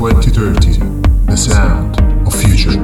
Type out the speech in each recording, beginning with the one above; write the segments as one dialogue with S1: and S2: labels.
S1: 2030, the sound of future.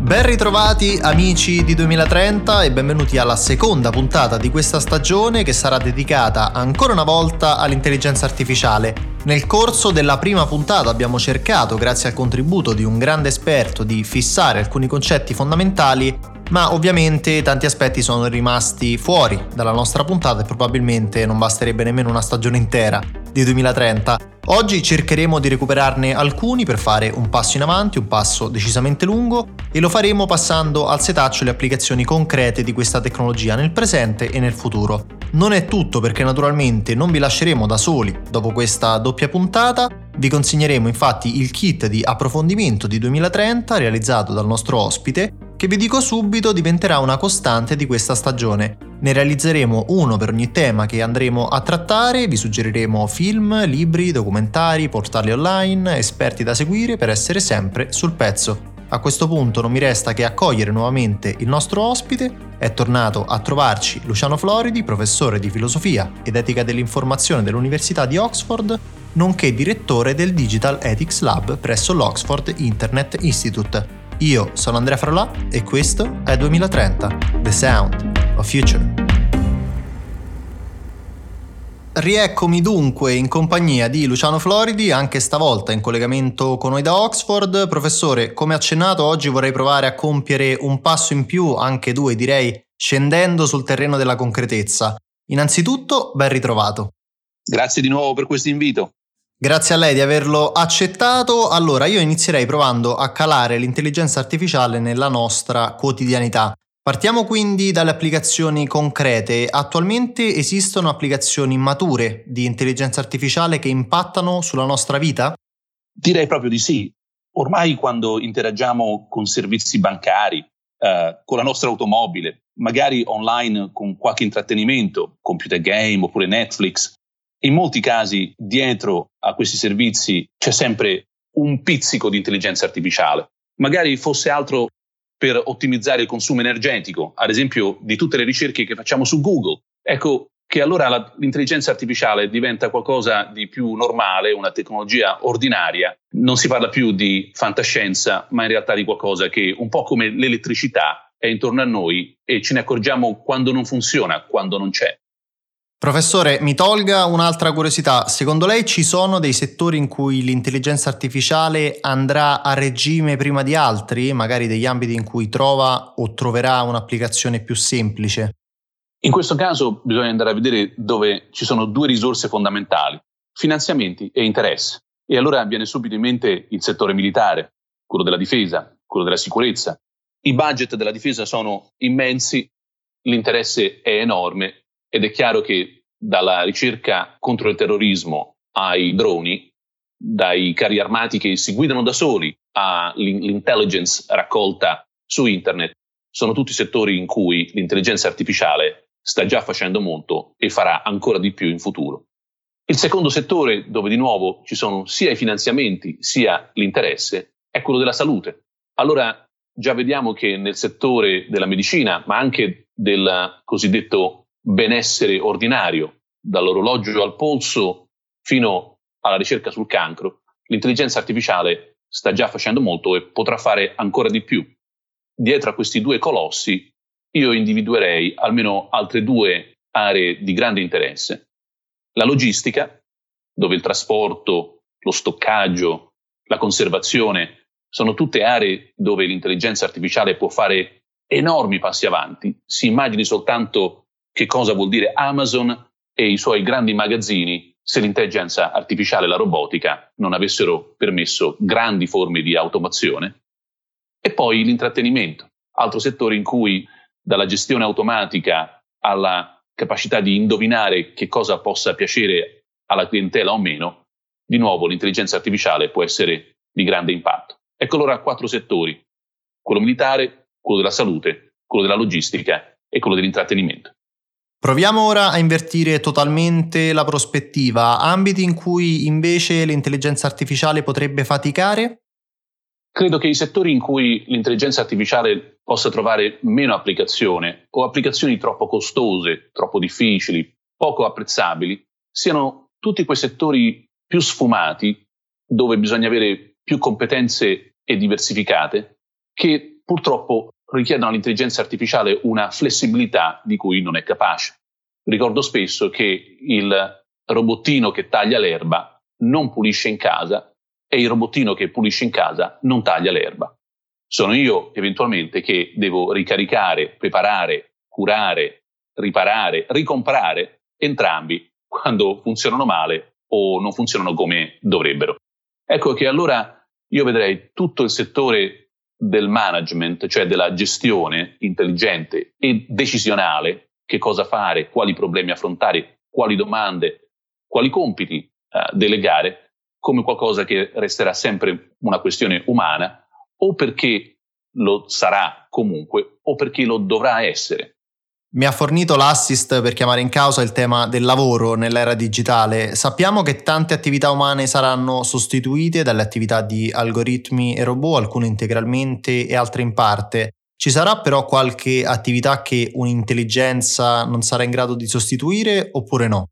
S2: Ben ritrovati amici di 2030 e benvenuti alla seconda puntata di questa stagione che sarà dedicata ancora una volta all'intelligenza artificiale. Nel corso della prima puntata abbiamo cercato, grazie al contributo di un grande esperto, di fissare alcuni concetti fondamentali ma ovviamente tanti aspetti sono rimasti fuori dalla nostra puntata e probabilmente non basterebbe nemmeno una stagione intera di 2030. Oggi cercheremo di recuperarne alcuni per fare un passo in avanti, un passo decisamente lungo e lo faremo passando al setaccio le applicazioni concrete di questa tecnologia nel presente e nel futuro. Non è tutto perché naturalmente non vi lasceremo da soli dopo questa doppia puntata, vi consegneremo infatti il kit di approfondimento di 2030 realizzato dal nostro ospite che vi dico subito diventerà una costante di questa stagione. Ne realizzeremo uno per ogni tema che andremo a trattare, vi suggeriremo film, libri, documentari, portali online, esperti da seguire per essere sempre sul pezzo. A questo punto non mi resta che accogliere nuovamente il nostro ospite. È tornato a trovarci Luciano Floridi, professore di filosofia ed etica dell'informazione dell'Università di Oxford, nonché direttore del Digital Ethics Lab presso l'Oxford Internet Institute. Io sono Andrea Frolà e questo è 2030, The Sound of Future. Rieccomi dunque in compagnia di Luciano Floridi, anche stavolta in collegamento con noi da Oxford. Professore, come accennato, oggi vorrei provare a compiere un passo in più, anche due direi, scendendo sul terreno della concretezza. Innanzitutto, ben ritrovato.
S3: Grazie di nuovo per questo invito.
S2: Grazie a lei di averlo accettato. Allora, io inizierei provando a calare l'intelligenza artificiale nella nostra quotidianità. Partiamo quindi dalle applicazioni concrete. Attualmente esistono applicazioni mature di intelligenza artificiale che impattano sulla nostra vita?
S3: Direi proprio di sì. Ormai quando interagiamo con servizi bancari, eh, con la nostra automobile, magari online con qualche intrattenimento, computer game oppure Netflix, in molti casi dietro a questi servizi c'è sempre un pizzico di intelligenza artificiale. Magari fosse altro per ottimizzare il consumo energetico, ad esempio di tutte le ricerche che facciamo su Google. Ecco che allora la, l'intelligenza artificiale diventa qualcosa di più normale, una tecnologia ordinaria. Non si parla più di fantascienza, ma in realtà di qualcosa che, un po' come l'elettricità, è intorno a noi e ce ne accorgiamo quando non funziona, quando non c'è.
S2: Professore, mi tolga un'altra curiosità. Secondo lei ci sono dei settori in cui l'intelligenza artificiale andrà a regime prima di altri, magari degli ambiti in cui trova o troverà un'applicazione più semplice?
S3: In questo caso bisogna andare a vedere dove ci sono due risorse fondamentali, finanziamenti e interesse. E allora viene subito in mente il settore militare, quello della difesa, quello della sicurezza. I budget della difesa sono immensi, l'interesse è enorme ed è chiaro che dalla ricerca contro il terrorismo ai droni, dai carri armati che si guidano da soli all'intelligence raccolta su internet, sono tutti settori in cui l'intelligenza artificiale sta già facendo molto e farà ancora di più in futuro. Il secondo settore, dove di nuovo ci sono sia i finanziamenti sia l'interesse, è quello della salute. Allora già vediamo che nel settore della medicina, ma anche del cosiddetto benessere ordinario, dall'orologio al polso fino alla ricerca sul cancro, l'intelligenza artificiale sta già facendo molto e potrà fare ancora di più. Dietro a questi due colossi io individuerei almeno altre due aree di grande interesse. La logistica, dove il trasporto, lo stoccaggio, la conservazione sono tutte aree dove l'intelligenza artificiale può fare enormi passi avanti. Si immagini soltanto che cosa vuol dire Amazon e i suoi grandi magazzini se l'intelligenza artificiale e la robotica non avessero permesso grandi forme di automazione. E poi l'intrattenimento, altro settore in cui dalla gestione automatica alla capacità di indovinare che cosa possa piacere alla clientela o meno, di nuovo l'intelligenza artificiale può essere di grande impatto. Ecco allora quattro settori, quello militare, quello della salute, quello della logistica e quello dell'intrattenimento.
S2: Proviamo ora a invertire totalmente la prospettiva, ambiti in cui invece l'intelligenza artificiale potrebbe faticare?
S3: Credo che i settori in cui l'intelligenza artificiale possa trovare meno applicazione o applicazioni troppo costose, troppo difficili, poco apprezzabili, siano tutti quei settori più sfumati dove bisogna avere più competenze e diversificate, che purtroppo richiedono all'intelligenza artificiale una flessibilità di cui non è capace. Ricordo spesso che il robottino che taglia l'erba non pulisce in casa e il robottino che pulisce in casa non taglia l'erba. Sono io eventualmente che devo ricaricare, preparare, curare, riparare, ricomprare entrambi quando funzionano male o non funzionano come dovrebbero. Ecco che allora io vedrei tutto il settore del management, cioè della gestione intelligente e decisionale, che cosa fare, quali problemi affrontare, quali domande, quali compiti eh, delegare, come qualcosa che resterà sempre una questione umana, o perché lo sarà comunque, o perché lo dovrà essere
S2: mi ha fornito l'assist per chiamare in causa il tema del lavoro nell'era digitale. Sappiamo che tante attività umane saranno sostituite dalle attività di algoritmi e robot, alcune integralmente e altre in parte. Ci sarà però qualche attività che un'intelligenza non sarà in grado di sostituire oppure no?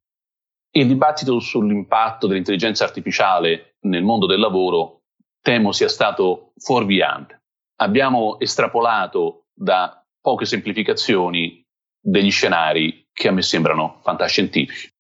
S3: Il dibattito sull'impatto dell'intelligenza artificiale nel mondo del lavoro temo sia stato fuorviante. Abbiamo estrapolato da poche semplificazioni degli scenari che a me sembrano fantascientifici.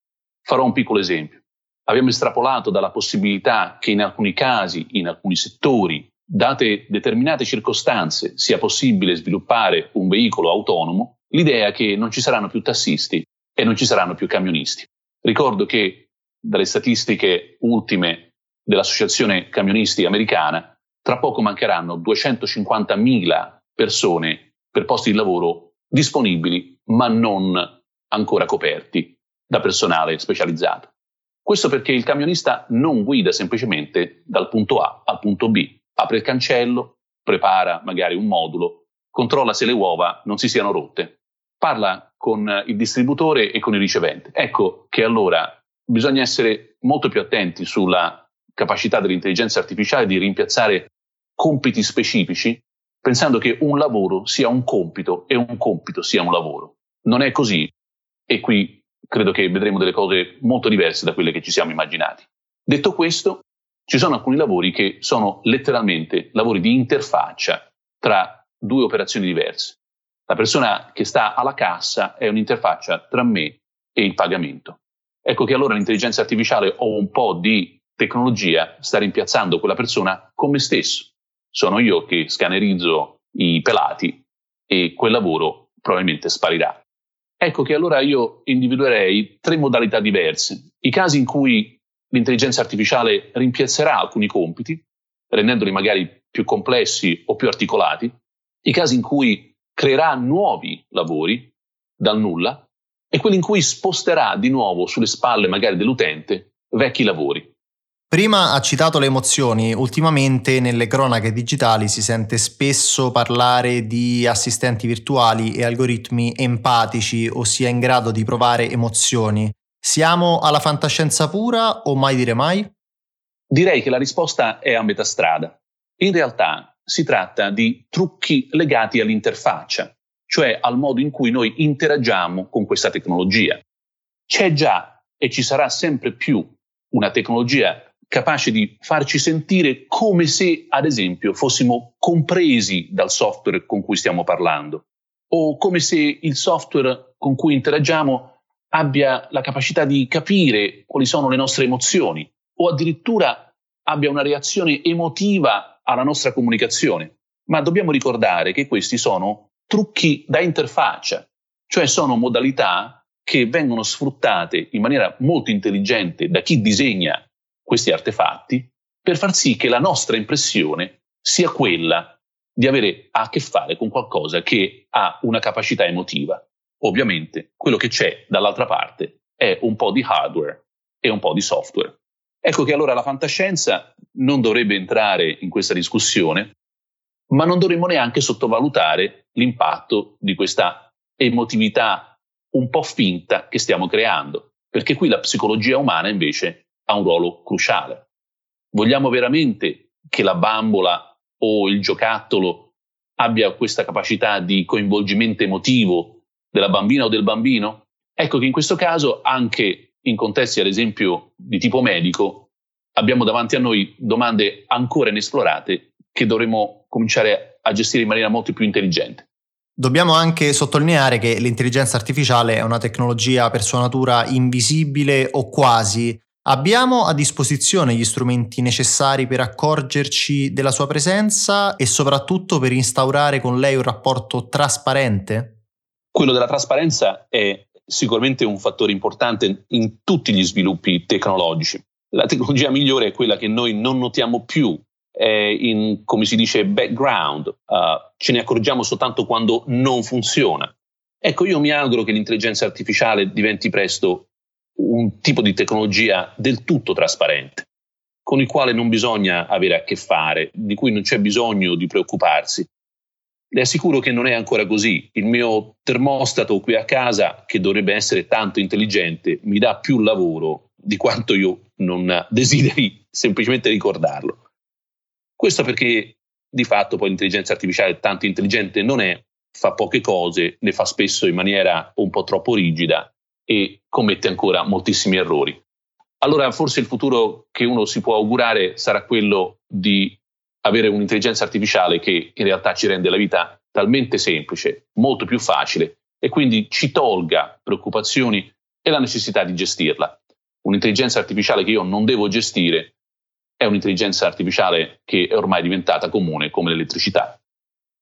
S3: Farò un piccolo esempio. Abbiamo estrapolato dalla possibilità che in alcuni casi, in alcuni settori, date determinate circostanze, sia possibile sviluppare un veicolo autonomo, l'idea che non ci saranno più tassisti e non ci saranno più camionisti. Ricordo che dalle statistiche ultime dell'Associazione Camionisti Americana, tra poco mancheranno 250.000 persone per posti di lavoro disponibili ma non ancora coperti da personale specializzato. Questo perché il camionista non guida semplicemente dal punto A al punto B, apre il cancello, prepara magari un modulo, controlla se le uova non si siano rotte, parla con il distributore e con il ricevente. Ecco che allora bisogna essere molto più attenti sulla capacità dell'intelligenza artificiale di rimpiazzare compiti specifici pensando che un lavoro sia un compito e un compito sia un lavoro. Non è così e qui credo che vedremo delle cose molto diverse da quelle che ci siamo immaginati. Detto questo, ci sono alcuni lavori che sono letteralmente lavori di interfaccia tra due operazioni diverse. La persona che sta alla cassa è un'interfaccia tra me e il pagamento. Ecco che allora l'intelligenza artificiale o un po' di tecnologia sta rimpiazzando quella persona con me stesso sono io che scannerizzo i pelati e quel lavoro probabilmente sparirà. Ecco che allora io individuerei tre modalità diverse. I casi in cui l'intelligenza artificiale rimpiazzerà alcuni compiti, rendendoli magari più complessi o più articolati, i casi in cui creerà nuovi lavori dal nulla e quelli in cui sposterà di nuovo sulle spalle magari dell'utente vecchi lavori.
S2: Prima ha citato le emozioni, ultimamente nelle cronache digitali si sente spesso parlare di assistenti virtuali e algoritmi empatici, ossia in grado di provare emozioni. Siamo alla fantascienza pura o mai dire mai?
S3: Direi che la risposta è a metà strada. In realtà si tratta di trucchi legati all'interfaccia, cioè al modo in cui noi interagiamo con questa tecnologia. C'è già e ci sarà sempre più una tecnologia capace di farci sentire come se, ad esempio, fossimo compresi dal software con cui stiamo parlando, o come se il software con cui interagiamo abbia la capacità di capire quali sono le nostre emozioni, o addirittura abbia una reazione emotiva alla nostra comunicazione. Ma dobbiamo ricordare che questi sono trucchi da interfaccia, cioè sono modalità che vengono sfruttate in maniera molto intelligente da chi disegna questi artefatti per far sì che la nostra impressione sia quella di avere a che fare con qualcosa che ha una capacità emotiva. Ovviamente quello che c'è dall'altra parte è un po' di hardware e un po' di software. Ecco che allora la fantascienza non dovrebbe entrare in questa discussione, ma non dovremmo neanche sottovalutare l'impatto di questa emotività un po' finta che stiamo creando, perché qui la psicologia umana invece ha un ruolo cruciale. Vogliamo veramente che la bambola o il giocattolo abbia questa capacità di coinvolgimento emotivo della bambina o del bambino? Ecco che in questo caso, anche in contesti ad esempio di tipo medico, abbiamo davanti a noi domande ancora inesplorate che dovremo cominciare a gestire in maniera molto più intelligente.
S2: Dobbiamo anche sottolineare che l'intelligenza artificiale è una tecnologia per sua natura invisibile o quasi. Abbiamo a disposizione gli strumenti necessari per accorgerci della sua presenza e soprattutto per instaurare con lei un rapporto trasparente?
S3: Quello della trasparenza è sicuramente un fattore importante in tutti gli sviluppi tecnologici. La tecnologia migliore è quella che noi non notiamo più in, come si dice, background, uh, ce ne accorgiamo soltanto quando non funziona. Ecco, io mi auguro che l'intelligenza artificiale diventi presto un tipo di tecnologia del tutto trasparente, con il quale non bisogna avere a che fare, di cui non c'è bisogno di preoccuparsi. Le assicuro che non è ancora così. Il mio termostato qui a casa, che dovrebbe essere tanto intelligente, mi dà più lavoro di quanto io non desideri semplicemente ricordarlo. Questo perché di fatto poi l'intelligenza artificiale tanto intelligente non è, fa poche cose, le fa spesso in maniera un po' troppo rigida e commette ancora moltissimi errori. Allora forse il futuro che uno si può augurare sarà quello di avere un'intelligenza artificiale che in realtà ci rende la vita talmente semplice, molto più facile e quindi ci tolga preoccupazioni e la necessità di gestirla. Un'intelligenza artificiale che io non devo gestire è un'intelligenza artificiale che è ormai diventata comune come l'elettricità.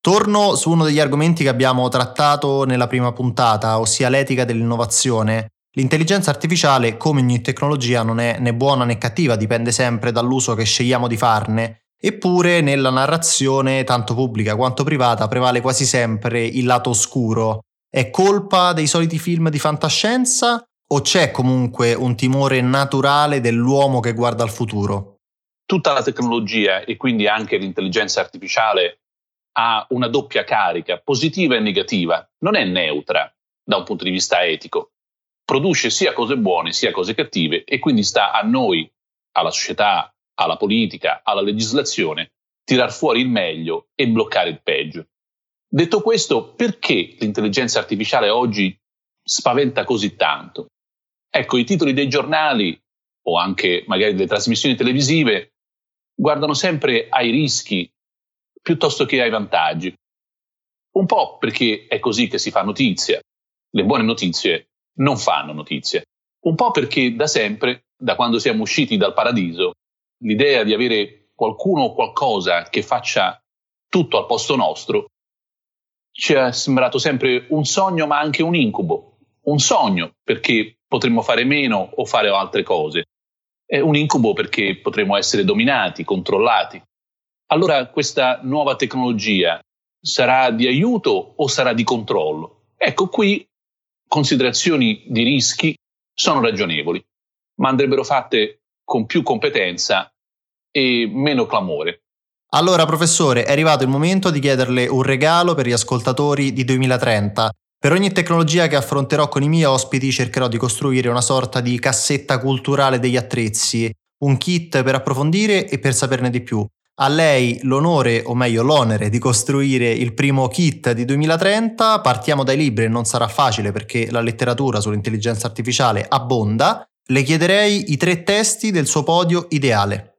S2: Torno su uno degli argomenti che abbiamo trattato nella prima puntata, ossia l'etica dell'innovazione. L'intelligenza artificiale, come ogni tecnologia, non è né buona né cattiva, dipende sempre dall'uso che scegliamo di farne. Eppure nella narrazione, tanto pubblica quanto privata, prevale quasi sempre il lato oscuro. È colpa dei soliti film di fantascienza o c'è comunque un timore naturale dell'uomo che guarda al futuro?
S3: tutta la tecnologia e quindi anche l'intelligenza artificiale ha una doppia carica, positiva e negativa, non è neutra da un punto di vista etico, produce sia cose buone sia cose cattive e quindi sta a noi, alla società, alla politica, alla legislazione, tirar fuori il meglio e bloccare il peggio. Detto questo, perché l'intelligenza artificiale oggi spaventa così tanto? Ecco, i titoli dei giornali o anche magari delle trasmissioni televisive guardano sempre ai rischi piuttosto che ai vantaggi. Un po' perché è così che si fa notizia. Le buone notizie non fanno notizie. Un po' perché da sempre, da quando siamo usciti dal paradiso, l'idea di avere qualcuno o qualcosa che faccia tutto al posto nostro ci è sembrato sempre un sogno ma anche un incubo. Un sogno perché potremmo fare meno o fare altre cose è un incubo perché potremo essere dominati, controllati. Allora questa nuova tecnologia sarà di aiuto o sarà di controllo? Ecco qui considerazioni di rischi sono ragionevoli, ma andrebbero fatte con più competenza e meno clamore.
S2: Allora, professore, è arrivato il momento di chiederle un regalo per gli ascoltatori di 2030 per ogni tecnologia che affronterò con i miei ospiti cercherò di costruire una sorta di cassetta culturale degli attrezzi, un kit per approfondire e per saperne di più. A lei l'onore, o meglio l'onere, di costruire il primo kit di 2030. Partiamo dai libri non sarà facile perché la letteratura sull'intelligenza artificiale abbonda. Le chiederei i tre testi del suo podio ideale.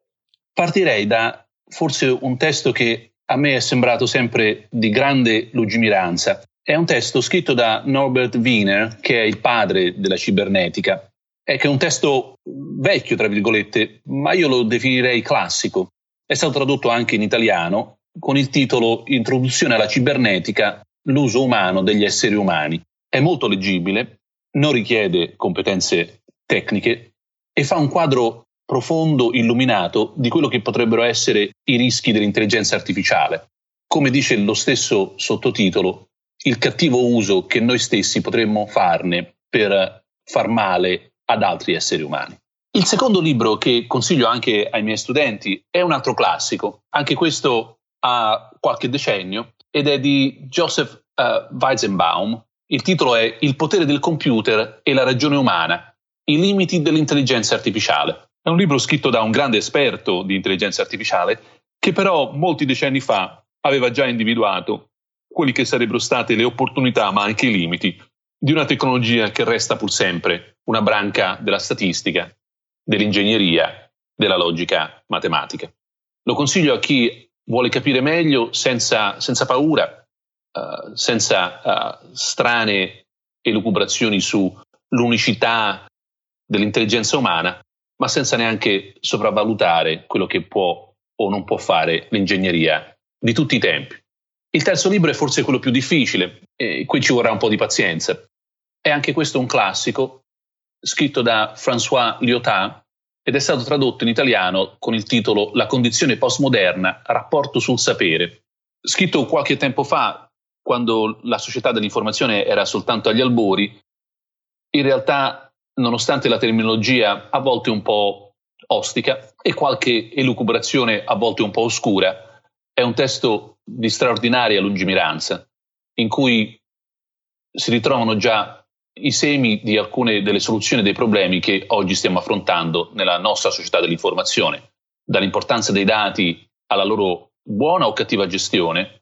S3: Partirei da forse un testo che a me è sembrato sempre di grande lungimiranza, è un testo scritto da Norbert Wiener, che è il padre della cibernetica. È che è un testo vecchio, tra virgolette, ma io lo definirei classico. È stato tradotto anche in italiano con il titolo Introduzione alla cibernetica, l'uso umano degli esseri umani. È molto leggibile, non richiede competenze tecniche e fa un quadro profondo, illuminato di quello che potrebbero essere i rischi dell'intelligenza artificiale. Come dice lo stesso sottotitolo, il cattivo uso che noi stessi potremmo farne per far male ad altri esseri umani. Il secondo libro che consiglio anche ai miei studenti è un altro classico, anche questo ha qualche decennio, ed è di Joseph uh, Weizenbaum. Il titolo è Il potere del computer e la ragione umana, i limiti dell'intelligenza artificiale. È un libro scritto da un grande esperto di intelligenza artificiale che però molti decenni fa aveva già individuato quelli che sarebbero state le opportunità ma anche i limiti di una tecnologia che resta pur sempre una branca della statistica, dell'ingegneria della logica matematica. Lo consiglio a chi vuole capire meglio senza, senza paura, uh, senza uh, strane elucubrazioni sull'unicità dell'intelligenza umana, ma senza neanche sopravvalutare quello che può o non può fare l'ingegneria di tutti i tempi. Il terzo libro è forse quello più difficile, e qui ci vorrà un po' di pazienza. È anche questo un classico, scritto da François Lyotard, ed è stato tradotto in italiano con il titolo La condizione postmoderna, rapporto sul sapere. Scritto qualche tempo fa, quando la società dell'informazione era soltanto agli albori, in realtà, nonostante la terminologia a volte un po' ostica e qualche elucubrazione a volte un po' oscura, è un testo di straordinaria lungimiranza, in cui si ritrovano già i semi di alcune delle soluzioni dei problemi che oggi stiamo affrontando nella nostra società dell'informazione, dall'importanza dei dati alla loro buona o cattiva gestione,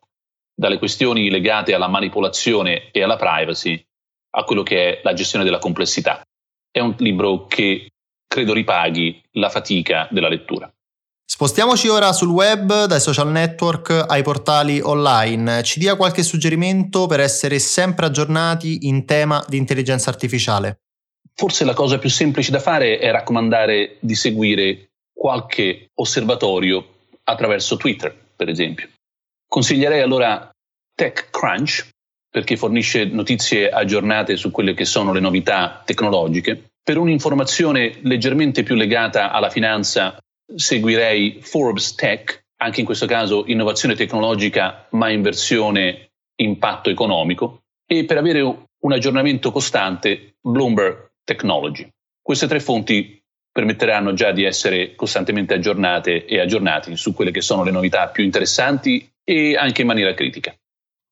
S3: dalle questioni legate alla manipolazione e alla privacy, a quello che è la gestione della complessità. È un libro che credo ripaghi la fatica della lettura.
S2: Spostiamoci ora sul web, dai social network ai portali online. Ci dia qualche suggerimento per essere sempre aggiornati in tema di intelligenza artificiale.
S3: Forse la cosa più semplice da fare è raccomandare di seguire qualche osservatorio attraverso Twitter, per esempio. Consiglierei allora TechCrunch, perché fornisce notizie aggiornate su quelle che sono le novità tecnologiche. Per un'informazione leggermente più legata alla finanza seguirei Forbes Tech, anche in questo caso innovazione tecnologica ma in versione impatto economico, e per avere un aggiornamento costante Bloomberg Technology. Queste tre fonti permetteranno già di essere costantemente aggiornate e aggiornati su quelle che sono le novità più interessanti e anche in maniera critica.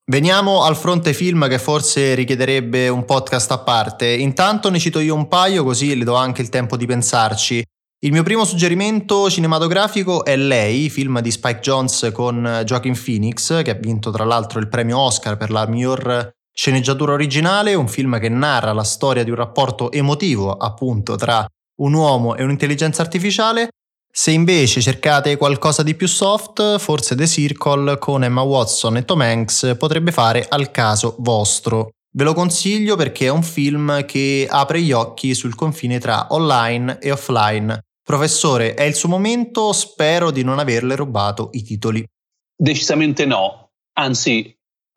S2: Veniamo al fronte film che forse richiederebbe un podcast a parte. Intanto ne cito io un paio così le do anche il tempo di pensarci. Il mio primo suggerimento cinematografico è Lei, film di Spike Jones con Joaquin Phoenix, che ha vinto tra l'altro il premio Oscar per la miglior sceneggiatura originale, un film che narra la storia di un rapporto emotivo appunto tra un uomo e un'intelligenza artificiale. Se invece cercate qualcosa di più soft, forse The Circle con Emma Watson e Tom Hanks potrebbe fare al caso vostro. Ve lo consiglio perché è un film che apre gli occhi sul confine tra online e offline Professore, è il suo momento, spero di non averle rubato i titoli.
S3: Decisamente no, anzi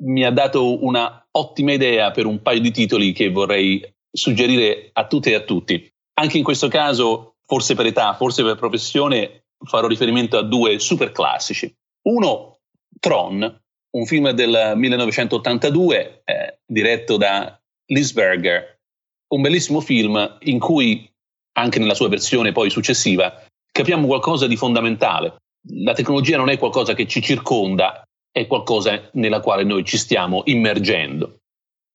S3: mi ha dato una ottima idea per un paio di titoli che vorrei suggerire a tutte e a tutti. Anche in questo caso, forse per età, forse per professione, farò riferimento a due super classici. Uno, Tron, un film del 1982 eh, diretto da Lisberger, un bellissimo film in cui anche nella sua versione poi successiva, capiamo qualcosa di fondamentale. La tecnologia non è qualcosa che ci circonda, è qualcosa nella quale noi ci stiamo immergendo.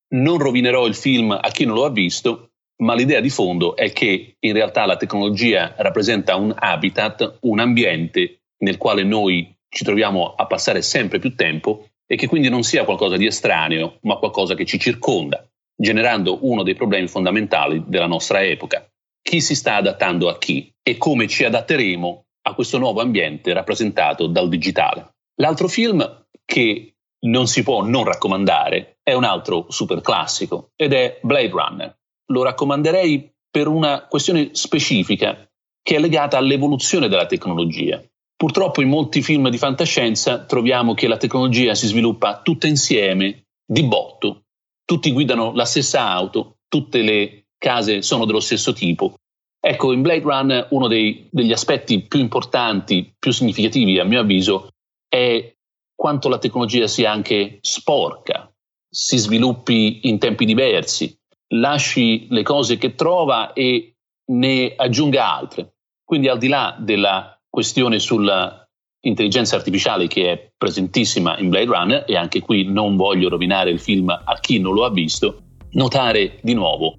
S3: Non rovinerò il film a chi non lo ha visto, ma l'idea di fondo è che in realtà la tecnologia rappresenta un habitat, un ambiente nel quale noi ci troviamo a passare sempre più tempo e che quindi non sia qualcosa di estraneo, ma qualcosa che ci circonda, generando uno dei problemi fondamentali della nostra epoca, chi si sta adattando a chi e come ci adatteremo a questo nuovo ambiente rappresentato dal digitale. L'altro film che non si può non raccomandare è un altro super classico ed è Blade Runner. Lo raccomanderei per una questione specifica che è legata all'evoluzione della tecnologia. Purtroppo in molti film di fantascienza troviamo che la tecnologia si sviluppa tutta insieme, di botto. Tutti guidano la stessa auto, tutte le case sono dello stesso tipo. Ecco, in Blade Run uno dei, degli aspetti più importanti, più significativi a mio avviso, è quanto la tecnologia sia anche sporca, si sviluppi in tempi diversi, lasci le cose che trova e ne aggiunga altre. Quindi al di là della questione sull'intelligenza artificiale che è presentissima in Blade Runner, e anche qui non voglio rovinare il film a chi non lo ha visto, notare di nuovo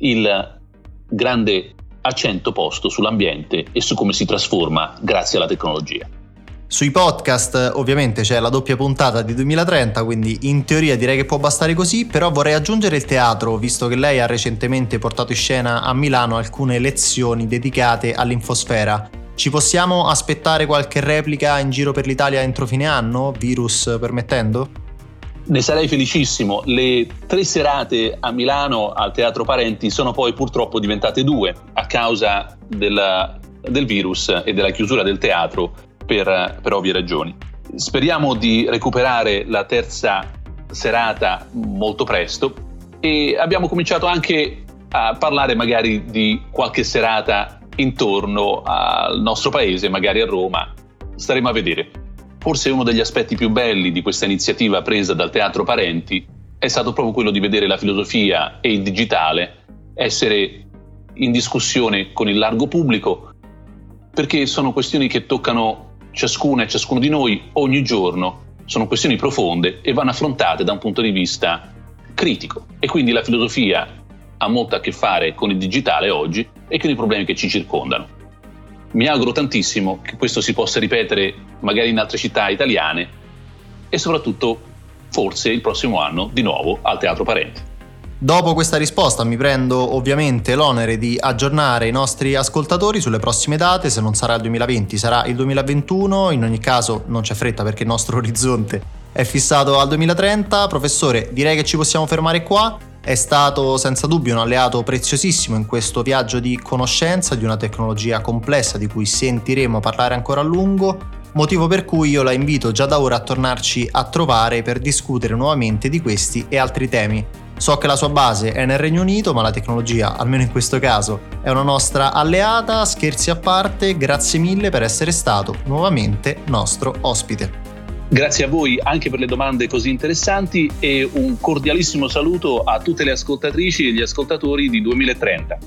S3: il grande accento posto sull'ambiente e su come si trasforma grazie alla tecnologia.
S2: Sui podcast ovviamente c'è la doppia puntata di 2030, quindi in teoria direi che può bastare così, però vorrei aggiungere il teatro, visto che lei ha recentemente portato in scena a Milano alcune lezioni dedicate all'infosfera. Ci possiamo aspettare qualche replica in giro per l'Italia entro fine anno, virus permettendo?
S3: Ne sarei felicissimo. Le tre serate a Milano al Teatro Parenti sono poi purtroppo diventate due a causa della, del virus e della chiusura del teatro per, per ovvie ragioni. Speriamo di recuperare la terza serata molto presto e abbiamo cominciato anche a parlare magari di qualche serata intorno al nostro paese, magari a Roma. Staremo a vedere. Forse uno degli aspetti più belli di questa iniziativa presa dal Teatro Parenti è stato proprio quello di vedere la filosofia e il digitale essere in discussione con il largo pubblico, perché sono questioni che toccano ciascuna e ciascuno di noi ogni giorno, sono questioni profonde e vanno affrontate da un punto di vista critico. E quindi la filosofia ha molto a che fare con il digitale oggi e con i problemi che ci circondano. Mi auguro tantissimo che questo si possa ripetere magari in altre città italiane e soprattutto forse il prossimo anno di nuovo al Teatro Parenti.
S2: Dopo questa risposta mi prendo ovviamente l'onere di aggiornare i nostri ascoltatori sulle prossime date, se non sarà il 2020 sarà il 2021, in ogni caso non c'è fretta perché il nostro orizzonte è fissato al 2030. Professore, direi che ci possiamo fermare qua è stato senza dubbio un alleato preziosissimo in questo viaggio di conoscenza di una tecnologia complessa di cui sentiremo parlare ancora a lungo, motivo per cui io la invito già da ora a tornarci a trovare per discutere nuovamente di questi e altri temi. So che la sua base è nel Regno Unito, ma la tecnologia, almeno in questo caso, è una nostra alleata, scherzi a parte, grazie mille per essere stato nuovamente nostro ospite.
S3: Grazie a voi anche per le domande così interessanti e un cordialissimo saluto a tutte le ascoltatrici e gli ascoltatori di 2030.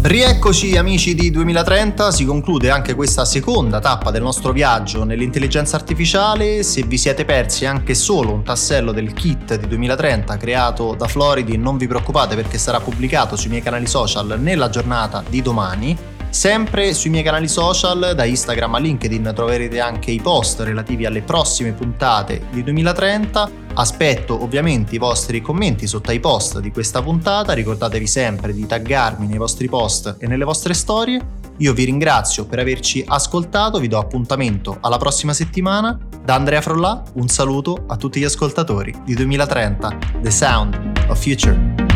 S2: Rieccoci amici di 2030, si conclude anche questa seconda tappa del nostro viaggio nell'intelligenza artificiale. Se vi siete persi anche solo un tassello del kit di 2030 creato da Floridi, non vi preoccupate perché sarà pubblicato sui miei canali social nella giornata di domani. Sempre sui miei canali social, da Instagram a LinkedIn, troverete anche i post relativi alle prossime puntate di 2030. Aspetto ovviamente i vostri commenti sotto ai post di questa puntata, ricordatevi sempre di taggarmi nei vostri post e nelle vostre storie. Io vi ringrazio per averci ascoltato, vi do appuntamento alla prossima settimana. Da Andrea Frollà un saluto a tutti gli ascoltatori di 2030, The Sound of Future.